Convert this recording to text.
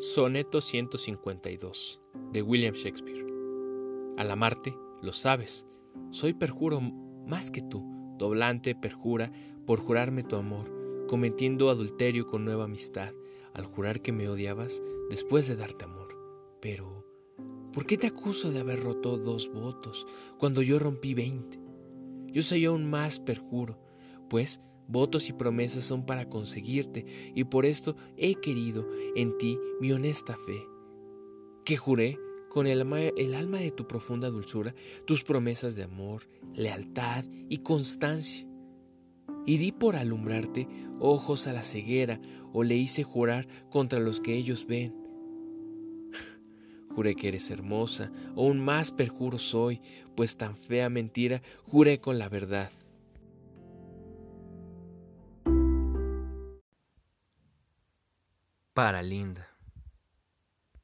Soneto 152 de William Shakespeare. Al amarte, lo sabes, soy perjuro más que tú, doblante perjura por jurarme tu amor, cometiendo adulterio con nueva amistad, al jurar que me odiabas después de darte amor. Pero, ¿por qué te acuso de haber roto dos votos cuando yo rompí veinte? Yo soy aún más perjuro, pues votos y promesas son para conseguirte, y por esto he querido en ti mi honesta fe, que juré con el alma, el alma de tu profunda dulzura tus promesas de amor, lealtad y constancia. Y di por alumbrarte ojos a la ceguera, o le hice jurar contra los que ellos ven. Juré que eres hermosa, aún más perjuro soy, pues tan fea mentira juré con la verdad. Para Linda.